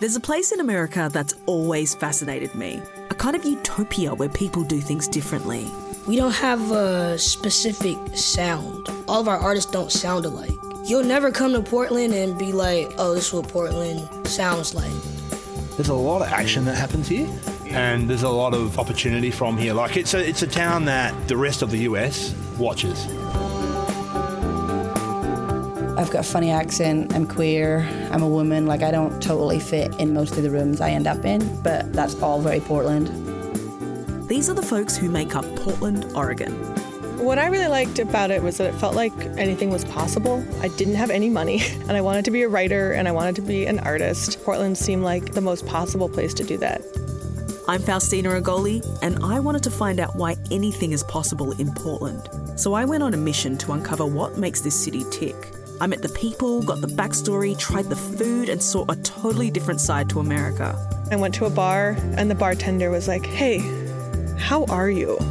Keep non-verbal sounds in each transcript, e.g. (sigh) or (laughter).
There's a place in America that's always fascinated me a kind of utopia where people do things differently. We don't have a specific sound. All of our artists don't sound alike. You'll never come to Portland and be like, oh, this is what Portland sounds like. There's a lot of action that happens here, and there's a lot of opportunity from here. Like it's a it's a town that the rest of the US watches. I've got a funny accent. I'm queer. I'm a woman. Like I don't totally fit in most of the rooms I end up in, but that's all very Portland. These are the folks who make up Portland, Oregon. What I really liked about it was that it felt like anything was possible. I didn't have any money, (laughs) and I wanted to be a writer and I wanted to be an artist. Portland seemed like the most possible place to do that. I'm Faustina Agolley, and I wanted to find out why anything is possible in Portland. So I went on a mission to uncover what makes this city tick. I met the people, got the backstory, tried the food, and saw a totally different side to America. I went to a bar, and the bartender was like, Hey, how are you? (laughs)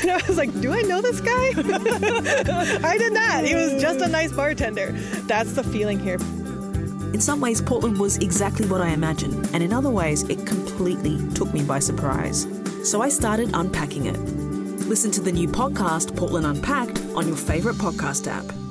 And I was like, Do I know this guy? (laughs) I did not. He was just a nice bartender. That's the feeling here. In some ways, Portland was exactly what I imagined, and in other ways, it completely took me by surprise. So I started unpacking it. Listen to the new podcast, Portland Unpacked, on your favourite podcast app.